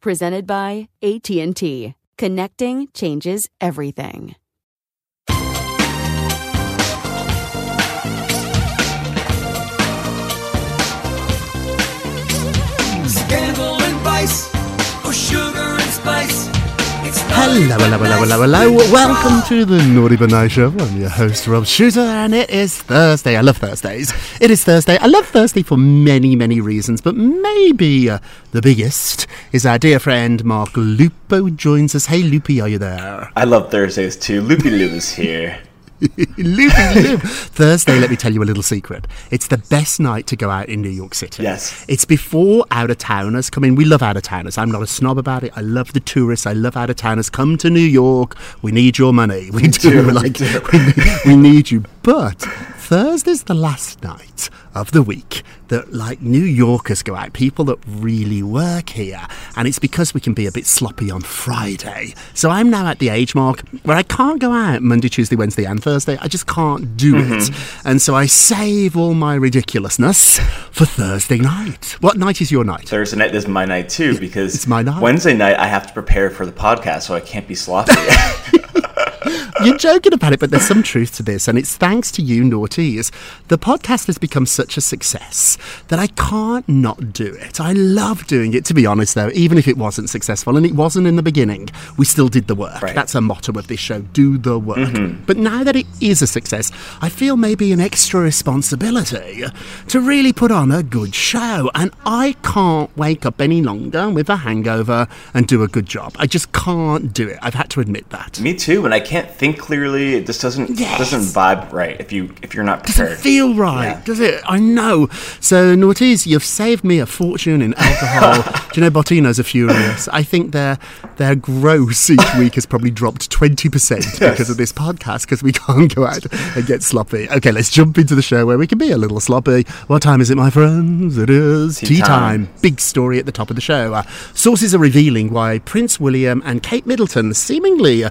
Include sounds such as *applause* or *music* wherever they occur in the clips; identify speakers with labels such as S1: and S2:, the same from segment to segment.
S1: Presented by AT&T. Connecting changes everything.
S2: Scandal and vice, or
S3: Hello, hello, hello, hello, hello. Welcome to the Naughty But Nice Show. I'm your host, Rob Shuter, and it is Thursday. I love Thursdays. It is Thursday. I love Thursday for many, many reasons, but maybe uh, the biggest is our dear friend Marc Lupo joins us. Hey, Loopy, are you there?
S4: I love Thursdays too. Loopy Loo is here. *laughs*
S3: Loopy. *laughs* Thursday, let me tell you a little secret. It's the best night to go out in New York City.
S4: Yes.
S3: It's before out of towners come in. We love out of towners. I'm not a snob about it. I love the tourists. I love out of towners. Come to New York. We need your money. We do.
S4: do, *laughs* we
S3: like
S4: do.
S3: we, we need you. But Thursday's the last night of the week that like New Yorkers go out, people that really work here. And it's because we can be a bit sloppy on Friday. So I'm now at the age mark where I can't go out Monday, Tuesday, Wednesday, and Thursday. I just can't do it. Mm-hmm. And so I save all my ridiculousness for Thursday night. What night is your night?
S4: Thursday night is my night too because
S3: It's my night.
S4: Wednesday night I have to prepare for the podcast, so I can't be sloppy. *laughs*
S3: You're joking about it, but there's some truth to this, and it's thanks to you, Naughties. The podcast has become such a success that I can't not do it. I love doing it, to be honest, though, even if it wasn't successful, and it wasn't in the beginning. We still did the work.
S4: Right.
S3: That's a motto of this show do the work. Mm-hmm. But now that it is a success, I feel maybe an extra responsibility to really put on a good show, and I can't wake up any longer with a hangover and do a good job. I just can't do it. I've had to admit that.
S4: Me too, and I can't think clearly. It just doesn't
S3: Yes.
S4: doesn't vibe right if you if you're not
S3: doesn't feel right,
S4: Yeah.
S3: does it? I know. So, Naughties, you've saved me a fortune in alcohol. *laughs* Do you know Bottino's are furious? I think their their gross each week has probably dropped twenty percent because of this podcast because we can't go out and get sloppy. Okay, let's jump into the show where we can be a little sloppy. What time is it, my friends? It is tea,
S4: Tea
S3: time.
S4: time.
S3: Big story at the top of the show. Uh, sources are revealing why Prince William and Kate Middleton seemingly uh,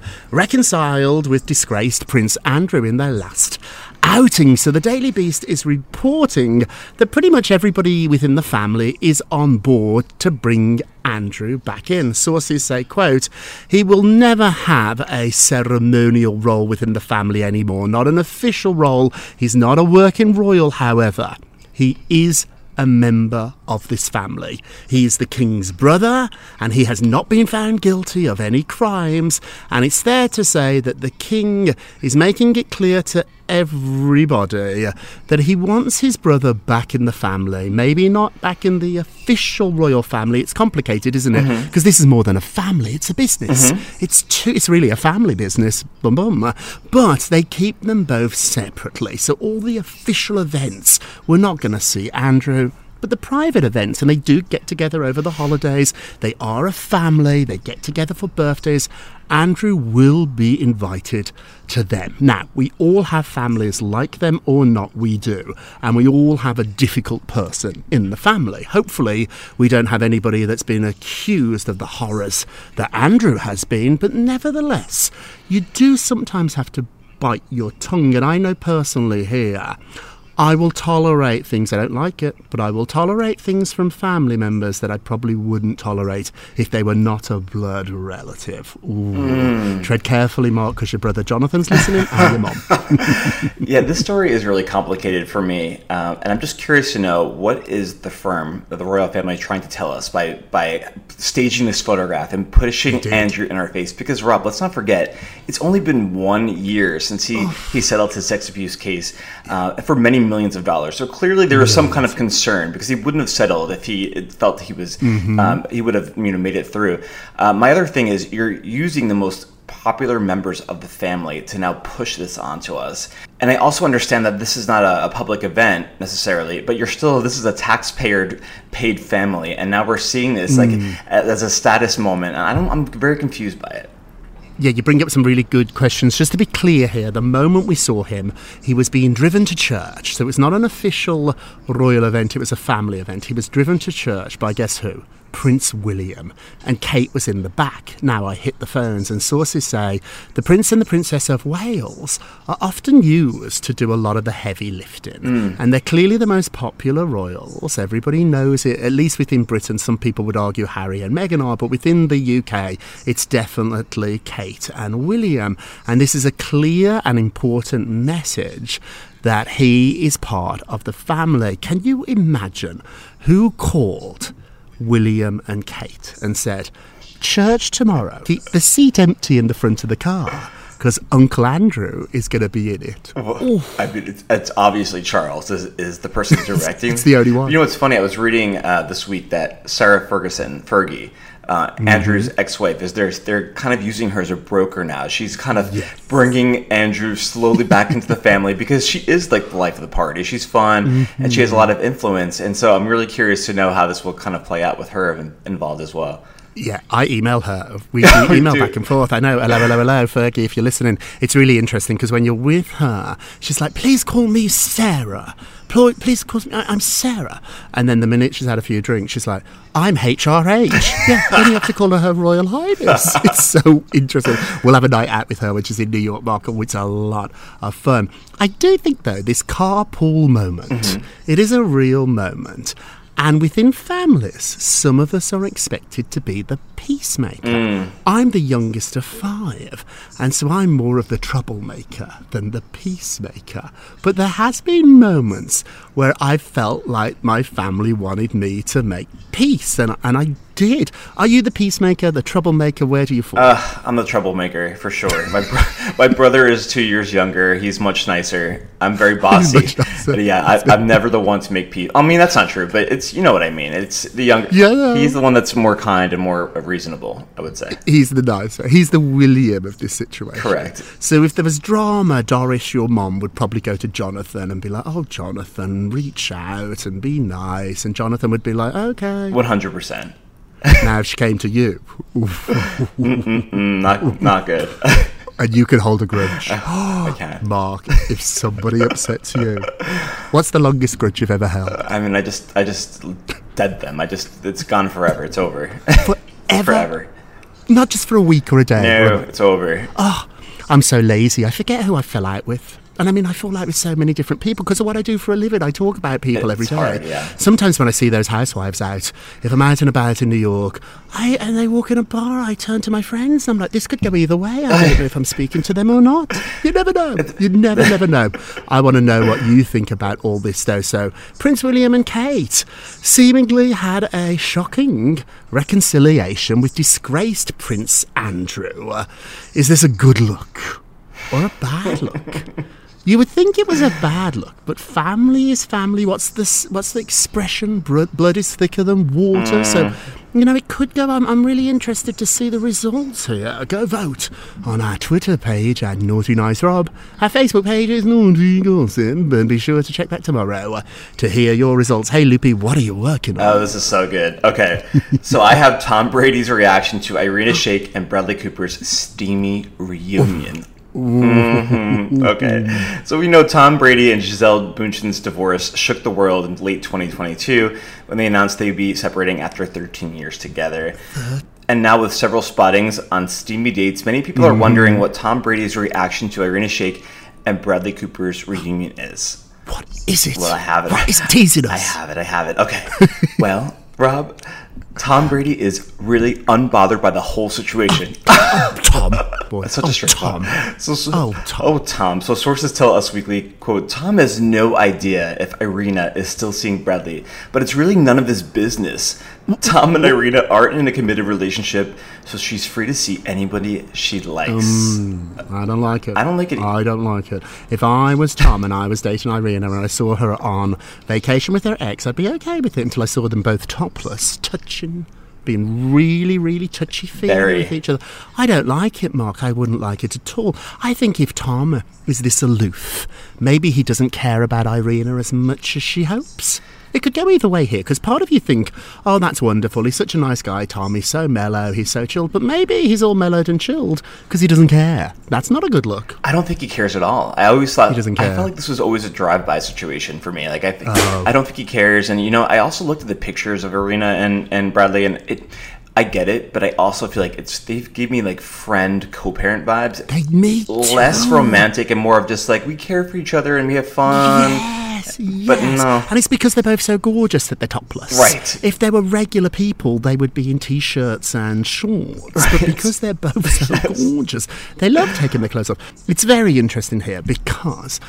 S3: reconciled with disgraced Prince Andrew in their last outing. So the Daily Beast is reporting that pretty much everybody within the family is on board to bring Andrew back in. Sources say, quote, he will never have a ceremonial role within the family anymore, not an official role. He's not a working royal, however. He is a member of this family. He is the king's brother, and he has not been found guilty of any crimes. And it's there to say that the king is making it clear to everybody that he wants his brother back in the family. Maybe not back in the official royal family. It's complicated, isn't it? Mm-hmm. Because this is more than a family; it's a business. Mm-hmm. It's two, it's really a family business. Boom, boom. But they keep them both separately. So all the official events, we're not going to see Andrew But the private events, and they do get together over the holidays, they are a family, they get together for birthdays. Andrew will be invited to them. Now, we all have families like them or not, we do. And we all have a difficult person in the family. Hopefully, we don't have anybody that's been accused of the horrors that Andrew has been, but nevertheless, you do sometimes have to bite your tongue. And I know personally here, I will tolerate things. I don't like it, but I will tolerate things from family members that I probably wouldn't tolerate if they were not a blood relative. Ooh. Tread carefully, Marc, because your brother Jonathan's listening and your mom. *laughs*
S4: yeah, this story is really complicated for me, um, and I'm just curious to know what is the firm, that the royal family, trying to tell us by by staging this photograph and pushing Andrew in our face? Because Rob, let's not forget, it's only been one year since he he settled his sex abuse case uh, for many millions of dollars. So clearly there was some kind of concern because he wouldn't have settled if he felt he was um, he would have you know made it through. Uh, my other thing is you're using the most popular members of the family to now push this onto us. And I also understand that this is not a, a public event necessarily, but you're still this is a taxpayer paid family, and now we're seeing this like as a status moment. And I don't, I'm very confused by it.
S3: Yeah, you bring up some really good questions. Just to be clear here, the moment we saw him, he was being driven to church. So it was not an official royal event, it was a family event. He was driven to church by guess who? Prince William. And Kate was in the back. Now I hit the phones, and sources say the Prince and the Princess of Wales are often used to do a lot of the heavy lifting. Hmm. And they're clearly the most popular royals. Everybody knows it, at least within Britain. Some people would argue Harry and Meghan are, but within the UK, it's definitely Kate and William. And this is a clear and important message that he is part of the family. Can you imagine who called William and Kate and said, Church tomorrow, keep the seat empty in the front of the car because Uncle Andrew is going to be in it.
S4: I mean, it's, it's obviously Charles is, is the person *laughs* directing.
S3: it's the only one.
S4: You know what's funny? I was reading uh, this week that Sarah Ferguson, Fergie, uh,
S3: Mm-hmm.
S4: Andrew's ex-wife, is they're they're kind of using her as a broker now. She's kind of bringing Andrew slowly back into the *laughs* family because she is like the life of the party. She's fun and she has a lot of influence. And so I'm really curious to know how this will kind of play out with her involved as well.
S3: Yeah, I email her. We, *laughs* we email back and forth. I know. Hello, hello, hello, Fergie, if you're listening. It's really interesting because when you're with her, she's like, please call me Sarah. Pl- Please call me, I- I'm Sarah. And then the minute she's had a few drinks, she's like, I'm HRH. *laughs* yeah, then you have to call her Her Royal Highness. *laughs* It's so interesting. We'll have a night out with her when she's in New York, Marc, which is a lot of fun. I do think, though, this carpool moment, mm-hmm. it is a real moment. And within families, some of us are expected to be the peacemaker. Hmm. I'm the youngest of five, and so I'm more of the troublemaker than the peacemaker. But there has been moments where I felt like my family wanted me to make peace, and, and I did. Are you the peacemaker, the troublemaker? Where do you fall?
S4: Uh, I'm the troublemaker for sure. My bro- *laughs* my brother is two years younger. He's much nicer. I'm very *laughs* bossy. But yeah, I, I'm never the one to make peace. I mean, that's not true, but it's you know what I mean. It's the younger.
S3: Yeah, yeah.
S4: He's the one that's more kind and more reasonable. I would say.
S3: He's the nicer. He's the William of this situation.
S4: Correct.
S3: So if there was drama, Doris, your mom, would probably go to Jonathan and be like, "Oh, Jonathan, reach out and be nice," and Jonathan would be like, "Okay."
S4: One hundred percent.
S3: Now if she came to you, *laughs*
S4: Not not good. *laughs*
S3: and you can hold a grudge, *gasps*
S4: I can't.
S3: Marc. If somebody upsets you, what's the longest grudge you've ever held?
S4: I mean, I just I just dead them. I just it's gone forever. It's over. *laughs*
S3: Forever?
S4: forever.
S3: Not just for a week or a day.
S4: No, it's over.
S3: Oh, I'm so lazy. I forget who I fell out with. And I mean, I fall out with so many different people because of what I do for a living. I talk about people every
S4: It's
S3: day.
S4: hard, yeah.
S3: Sometimes when I see those housewives out, if I'm out and about in New York, I and they walk in a bar, I turn to my friends and I'm like, this could go either way. I don't know if I'm speaking to them or not. You never know. You never, never know. I want to know what you think about all this, though. So, Prince William and Kate seemingly had a shocking reconciliation with disgraced Prince Andrew. Is this a good look? or a bad look. *laughs* You would think it was a bad look, but family is family. What's this? What's the expression? Blood is thicker than water. So, You know, it could go. I'm, I'm really interested to see the results here. Go vote on our Twitter page at Naughty Nice Rob. Our Facebook page is Naughty Gossip. And be sure to check back tomorrow uh, to hear your results. Hey, Loopy, what are you working on?
S4: Oh, this is so good. Okay, *laughs* so I have Tom Brady's reaction to Irina Shayk and Bradley Cooper's steamy reunion. Mhm. *laughs* Okay, so we know Tom Brady and Gisele Bündchen's divorce shook the world in late 2022 when they announced they'd be separating after 13 years together. And now, with several spottings on steamy dates, many people are wondering what Tom Brady's reaction to Irina Shayk and Bradley Cooper's reunion is.
S3: what is it?
S4: Well, I have it.
S3: What is teasing *laughs* us?
S4: I have it. I have it. Okay. *laughs* well, Rob, Tom Brady is really unbothered by the whole situation. *laughs*
S3: Oh, Tom. Boy.
S4: That's such
S3: oh,
S4: a strange
S3: Tom.
S4: So, so,
S3: Oh, Tom.
S4: Oh, Tom. So sources tell Us Weekly, quote, Tom has no idea if Irina is still seeing Bradley, but it's really none of his business. Tom and Irina aren't in a committed relationship, so she's free to see anybody she likes.
S3: Mm, I don't like it.
S4: I don't like it.
S3: I don't like it. If I was Tom and I was dating Irina and I saw her on vacation with her ex, I'd be okay with it until I saw them both topless, touching, being really, really touchy feely with each other. I don't like it, Marc. I wouldn't like it at all. I think if Tom is this aloof, maybe he doesn't care about Irina as much as she hopes. It could go either way here, because part of you think, oh, that's wonderful. He's such a nice guy, Tom. He's so mellow. He's so chilled. But maybe he's all mellowed and chilled because he doesn't care. That's not a good look.
S4: I don't think he cares at all. I always thought
S3: He doesn't care. I
S4: felt like this was always a drive-by situation for me. Like I think oh. I don't think he cares. And you know, I also looked at the pictures of Irina and and Bradley, and it. I get it, but I also feel like it's they give me like friend co-parent vibes.
S3: They meet.
S4: Less romantic and more of just like we care for each other and we have fun.
S3: Yes,
S4: but no.
S3: And it's because they're both so gorgeous that they're topless.
S4: Right.
S3: If they were regular people, they would be in t-shirts and shorts. But because they're both so *laughs* gorgeous, they love taking their clothes off. It's very interesting here because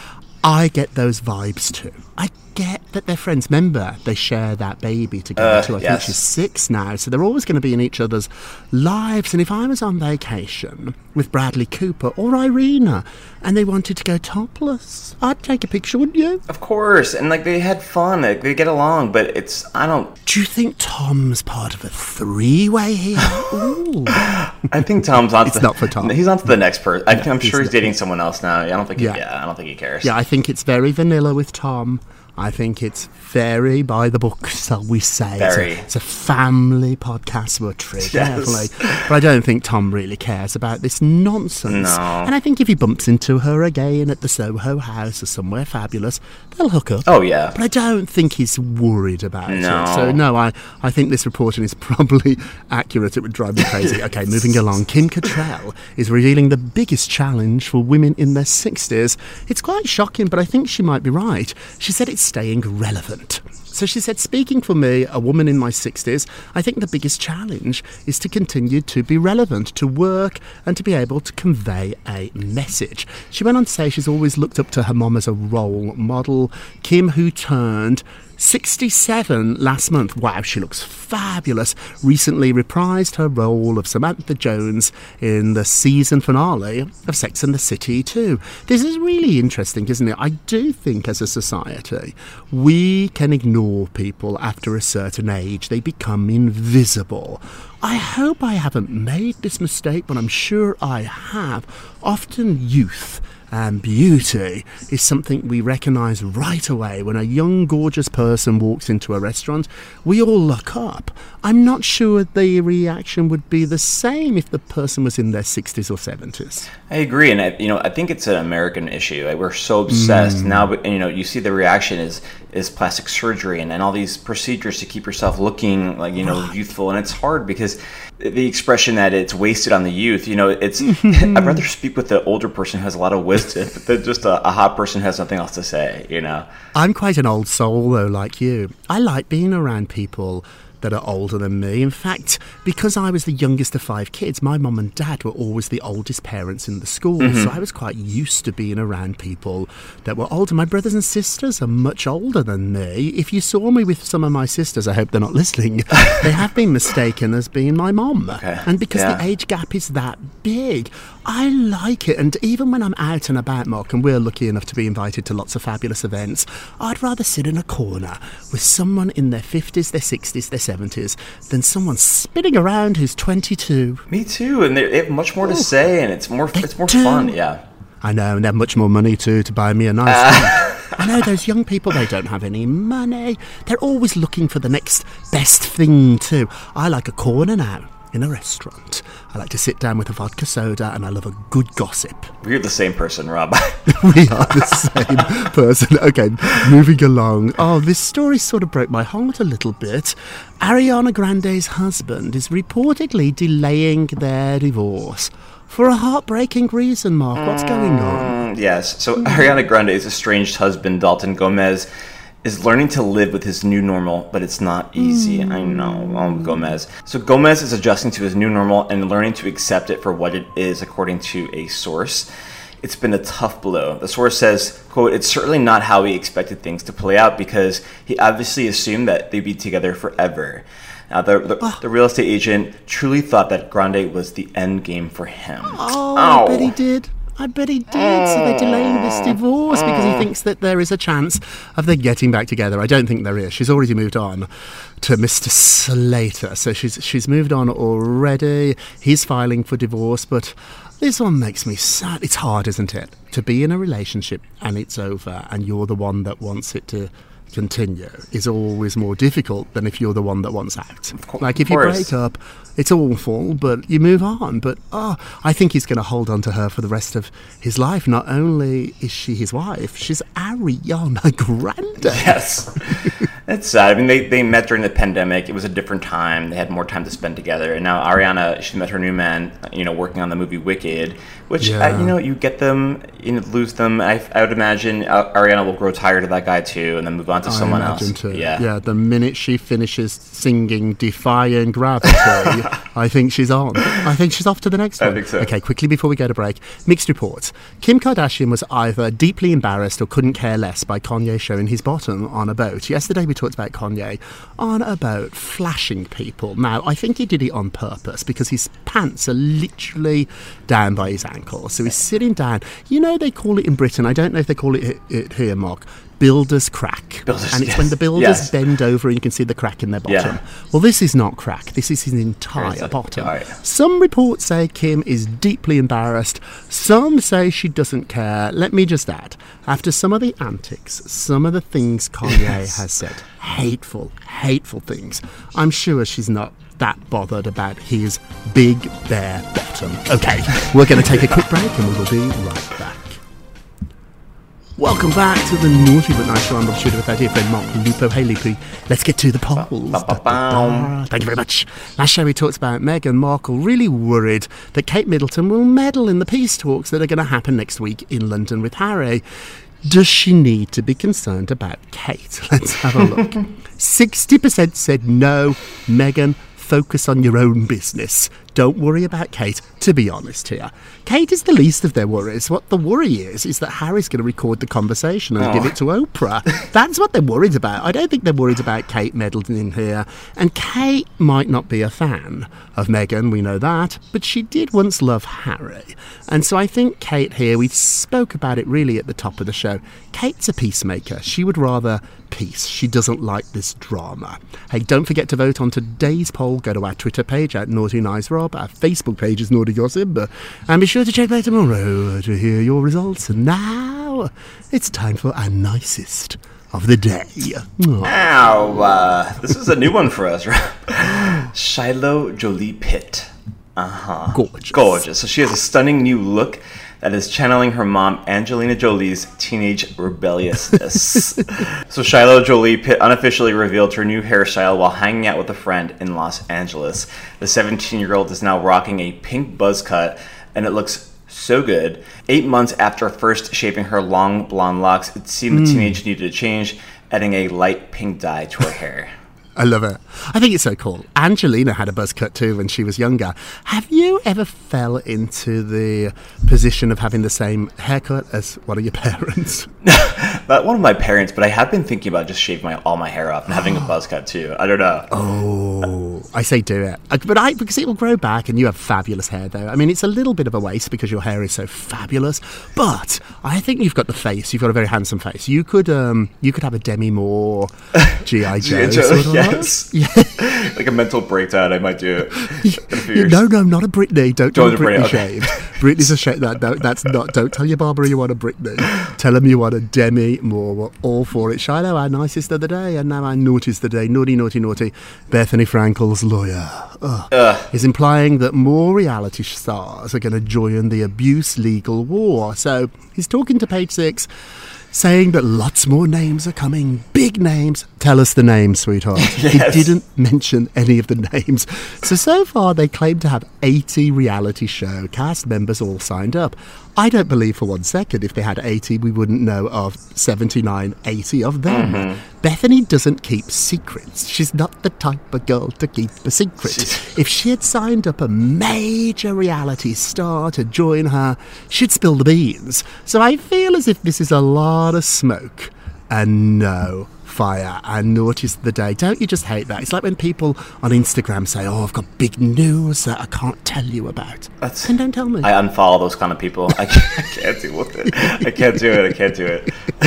S3: I get those vibes too. I get that they're friends. Remember, they share that baby together
S4: Uh,
S3: too. I
S4: yes.
S3: think she's six now, so they're always going to be in each other's lives. And if I was on vacation with Bradley Cooper or Irina and they wanted to go topless, I'd take a picture, wouldn't you?
S4: Of course, and like they had fun, like they get along, but it's I don't.
S3: Do you think Tom's part of a three-way here? Ooh. *laughs*
S4: I think Tom's on.
S3: It's not for Tom.
S4: He's on to the next person. I'm sure he's
S3: not.
S4: dating someone else now. I don't think. He,
S3: Yeah.
S4: yeah, I don't think he cares.
S3: Yeah, I think it's very vanilla with Tom. I think it's very by the book, shall we say. It's a-
S4: Very.
S3: It's a, family podcast, we're tread
S4: Yes.
S3: But I don't think Tom really cares about this nonsense.
S4: No.
S3: And I think if he bumps into her again at the Soho house or somewhere fabulous, they'll hook up.
S4: Oh yeah.
S3: But I don't think he's worried about
S4: No.
S3: it. So no, I, I think this reporting is *laughs* probably accurate. It would drive me crazy. *laughs* Okay, moving along. Kim Cattrall is revealing the biggest challenge for women in their 60s. It's quite shocking, but I think she might be right. She said it's staying relevant. So she said, speaking for me, a woman in my 60s, I think the biggest challenge is to continue to be relevant, to work, and to be able to convey a message. She went on to say she's always looked up to her mom as a role model. Kim, who turned 67 last month. Wow, she looks fabulous. Recently reprised her role of Samantha Jones in the season finale of Sex and the City 2. This is really interesting, isn't it? I do think as a society, we can ignore people after a certain age. They become invisible. I hope I haven't made this mistake, but I'm sure I have. Often youth and beauty is something we recognise right away. When a young, gorgeous person walks into a restaurant, we all look up. I'm not sure the reaction would be the same if the person was in their 60s or 70s.
S4: I agree, and I, you know, I think it's an American issue. Like, we're so obsessed mm. now, but and, you know, you see the reaction is is plastic surgery and, and all these procedures to keep yourself looking like you know youthful, and it's hard because the expression that it's wasted on the youth. You know, it's *laughs* I'd rather speak with the older person who has a lot of wisdom *laughs* than just a, a hot person who has nothing else to say. You know,
S3: I'm quite an old soul, though, like you. I like being around people that are older than me. In fact, because I was the youngest of five kids, my mum and dad were always the oldest parents in the school. Mm-hmm. So I was quite used to being around people that were older. My brothers and sisters are much older than me. If you saw me with some of my sisters, I hope they're not listening, *laughs* they have been mistaken as being my mum.
S4: Okay.
S3: And because
S4: Yeah.
S3: the age gap is that big, I like it. And even when I'm out and about, Marc, and we're lucky enough to be invited to lots of fabulous events, I'd rather sit in a corner with someone in their 50s, their 60s, their 70s than someone spinning around who's 22.
S4: Me too, and they have much more to say, and it's more it's more
S3: do.
S4: fun. Yeah.
S3: I know, and they have much more money too to buy me a nice ah. thing. I know those young people, they don't have any money. They're always looking for the next best thing too. I like a corner now in a restaurant. I like to sit down with a vodka soda and I love a good gossip.
S4: We're the same person, Rob. *laughs* *laughs*
S3: we are the same person. Okay, moving along. Oh, this story sort of broke my heart a little bit. Ariana Grande's husband is reportedly delaying their divorce. For a heartbreaking reason, Marc. What's going on?
S4: Mm, yes. So Ariana Grande's estranged husband, Dalton Gomez, is learning to live with his new normal, but it's not easy. I hmm. know, oh, Gomez. So Gomez is adjusting to his new normal and learning to accept it for what it is, according to a source. It's been a tough blow. The source says, quote, it's certainly not how he expected things to play out because he obviously assumed that they'd be together forever. Now, the, the, the real estate agent truly thought that Grande was the end game for him.
S3: Oh,
S4: Ow.
S3: I bet he did. I bet he did. So they're delaying this mm. divorce because he mm. thinks that there is a chance of them getting back together. I don't think there is. She's already moved on to Mr. Slater. So she's she's moved on already. He's filing for divorce, but this one makes me sad. It's hard, isn't it? To be in a relationship and it's over and you're the one that wants it to continue is always more difficult than if you're the one that wants out. like if you break up, it's awful, but you move on. But oh, I think he's going to hold on to her for the rest of his life. Not only is she his wife, she's Ariana *laughs* Grande.
S4: Yes. It's sad. I mean, they, they met during the pandemic. It was a different time. They had more time to spend together. And now Ariana, she met her new man, you know, working on the movie Wicked, which, uh, you know, you get them, you know, lose them. I, I would imagine uh, Ariana will grow tired of that guy too and then move on to someone else. Yeah.
S3: yeah. The minute she finishes singing "Defying Gravity," *laughs* I think she's on. I think she's off to the next
S4: I
S3: one.
S4: think so.
S3: Okay, quickly before we go to break, mixed reports. Kim Kardashian was either deeply embarrassed or couldn't care less by Kanye showing his bottom on a boat. Yesterday we talked about Kanye on a boat flashing people. Now I think he did it on purpose because his pants are literally down by his ankles, so he's sitting down. You know they call it in Britain. I don't know if they call it, it here, Marc. Builder's crack.
S4: Builder's-
S3: and it's when *laughs* the builders
S4: yes.
S3: bend over and you can see the crack in their bottom.
S4: Yeah.
S3: Well, this is not crack. This is his entire bottom. Some reports say Kim is deeply embarrassed. Some say she doesn't care. Let me just add, after some of the antics, some of the things Kanye has said, hateful, hateful things, I'm sure she's not that bothered about his big bare bottom. Okay, we're going to take a quick break and we will be right back. Welcome back to the Naughty But Nice Show. I'm Rob Shuter with our dear friend Marc Lupo. Hey, Lupo, let's get to the polls.
S4: Ba-ba-bam.
S3: Thank you very much. Last show we talked about Meghan Markle really worried that Kate Middleton will meddle in the peace talks that are going to happen next week in London with Harry. Does she need to be concerned about Kate? *laughs* Let's have a look. *laughs* 60% said no, Meghan, focus on your own business. Don't worry about Kate, to be honest here. Kate is the least of their worries. What the worry is, is that Harry's going to record the conversation and give it to Oprah. That's what they're worried about. I don't think they're worried about Kate meddling in here. And Kate might not be a fan of Meghan, we know that, but she did once love Harry. And so I think Kate here, we spoke about it really at the top of the show. Kate's a peacemaker. She would rather peace. She doesn't like this drama. Hey, don't forget to vote on today's poll. Go to our Twitter page at Naughty Nice Rob. Our Facebook page is Naughty Gossip. And be sure to check back tomorrow to hear your results. And now it's time for our nicest of the day.
S4: Ow, uh, this is a new one for us, *laughs* right? Shiloh Jolie Pitt. Uh huh.
S3: Gorgeous.
S4: Gorgeous. So she has a stunning new look that is channeling her mom, Angelina Jolie's teenage rebelliousness. *laughs* so Shiloh Jolie Pitt unofficially revealed her new hairstyle while hanging out with a friend in Los Angeles. The 17 year old is now rocking a pink buzz cut, and it looks so good. Eight months after first shaving her long blonde locks, it seemed the hmm. teenage needed a change, adding a light pink dye to her hair.
S3: I love it. I think it's so cool. Angelina had a buzz cut too when she was younger. Have you ever fell into the position of having the same haircut as one of your *laughs* parents? *laughs*
S4: Not one of my parents, but I have been thinking about just shaving my all my hair off and having a *gasps* buzz cut too. I don't know.
S3: Oh, I say do it, Uh, but I because it will grow back, and you have fabulous hair though. I mean, it's a little bit of a waste because your hair is so fabulous, but I think you've got the face. You've got a very handsome face. You could, um, you could have a Demi Moore, *laughs* GI Joe, sort of
S4: yes.
S3: Yeah. *laughs*
S4: like a mental breakdown. I might do it. in a few years.
S3: No, no, not a Britney. Don't do a Britney
S4: Britney, okay.
S3: shaved. Britney's a shame. That, no, that's not. Don't tell your Barbara you want a Britney. Tell them you want a Demi Moore. We're all for it. Shiloh, our nicest of the day, and now our naughtiest of the day. Naughty, naughty, naughty. Bethenny Frankel's lawyer Ugh. is implying that more reality stars are going to join the abuse legal war. So he's talking to Page Six. Saying that lots more names are coming, big names. Tell us the names, sweetheart. *laughs*
S4: Yes.
S3: He didn't mention any of the names. So, so far, they claim to have 80 reality show cast members all signed up. I don't believe for one second if they had 80, we wouldn't know of 79, 80 of them. Mm-hmm. Bethenny doesn't keep secrets. She's not the type of girl to keep a secret. if she had signed up a major reality star to join her, she'd spill the beans. So I feel as if this is a lot of smoke and no fire and notice the day. Don't you just hate that? It's like when people on Instagram say, "Oh, I've got big news that I can't tell you about."
S4: That's-
S3: then don't tell me.
S4: I unfollow those kind of people. I can't, I can't deal with it. I can't do it. I can't do it. *laughs*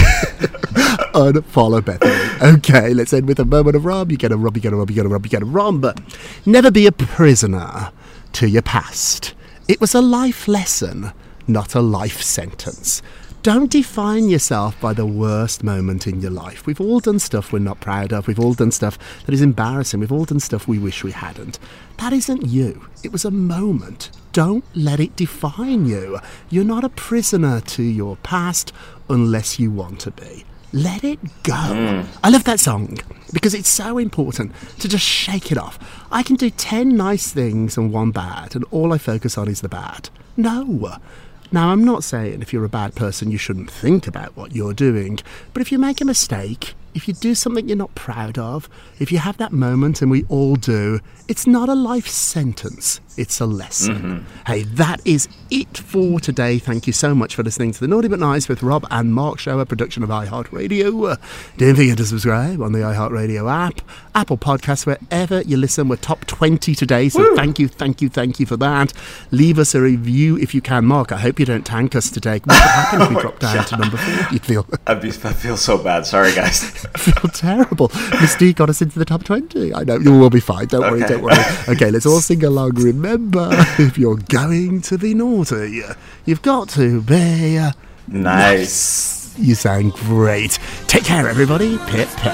S3: Unfollow Bethenny. Okay, let's end with a moment of rum. You get a rum, you get a rum, you get a rum, you get a rum. But never be a prisoner to your past. It was a life lesson, not a life sentence. Don't define yourself by the worst moment in your life. We've all done stuff we're not proud of. We've all done stuff that is embarrassing. We've all done stuff we wish we hadn't. That isn't you. It was a moment. Don't let it define you. You're not a prisoner to your past unless you want to be. Let it go. Hmm. I love that song because it's so important to just shake it off. I can do 10 nice things and one bad, and all I focus on is the bad. No. Now, I'm not saying if you're a bad person, you shouldn't think about what you're doing, but if you make a mistake, if you do something you're not proud of, if you have that moment, and we all do, it's not a life sentence, it's a lesson. Hey, that is it for today. Thank you so much for listening to the Naughty But Nice with Rob and Marc Show, a production of iHeartRadio. Uh, don't forget to subscribe on the iHeartRadio app, Apple Podcasts, wherever you listen. We're top 20 today, so thank you, thank you, thank you for that. Leave us a review if you can. Marc, I hope you don't tank us today. What would happen if we *laughs* drop down to number four? You'd feel,
S4: I'd be, I feel so bad. Sorry, guys. *laughs* *laughs*
S3: feel terrible. Mystique got us into the top 20. I know, you will be fine. Don't worry, don't worry. *laughs* Okay, let's all sing along. Remember, *laughs* if you're going to be naughty, you've got to be. uh,
S4: Nice.
S3: You sound great. Take care, everybody. Pip, pip.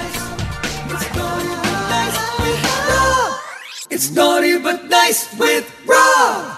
S2: It's naughty but nice with Rob.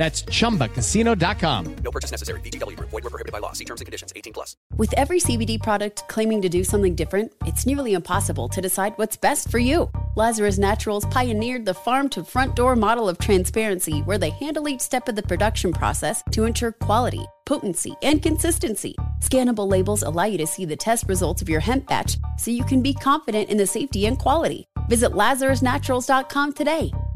S5: That's chumbacasino.com.
S6: No purchase necessary. VGW Group. Void were prohibited by law. See terms and conditions. 18 plus.
S1: With every CBD product claiming to do something different, it's nearly impossible to decide what's best for you. Lazarus Naturals pioneered the farm to front door model of transparency where they handle each step of the production process to ensure quality, potency, and consistency. Scannable labels allow you to see the test results of your hemp batch so you can be confident in the safety and quality. Visit LazarusNaturals.com today.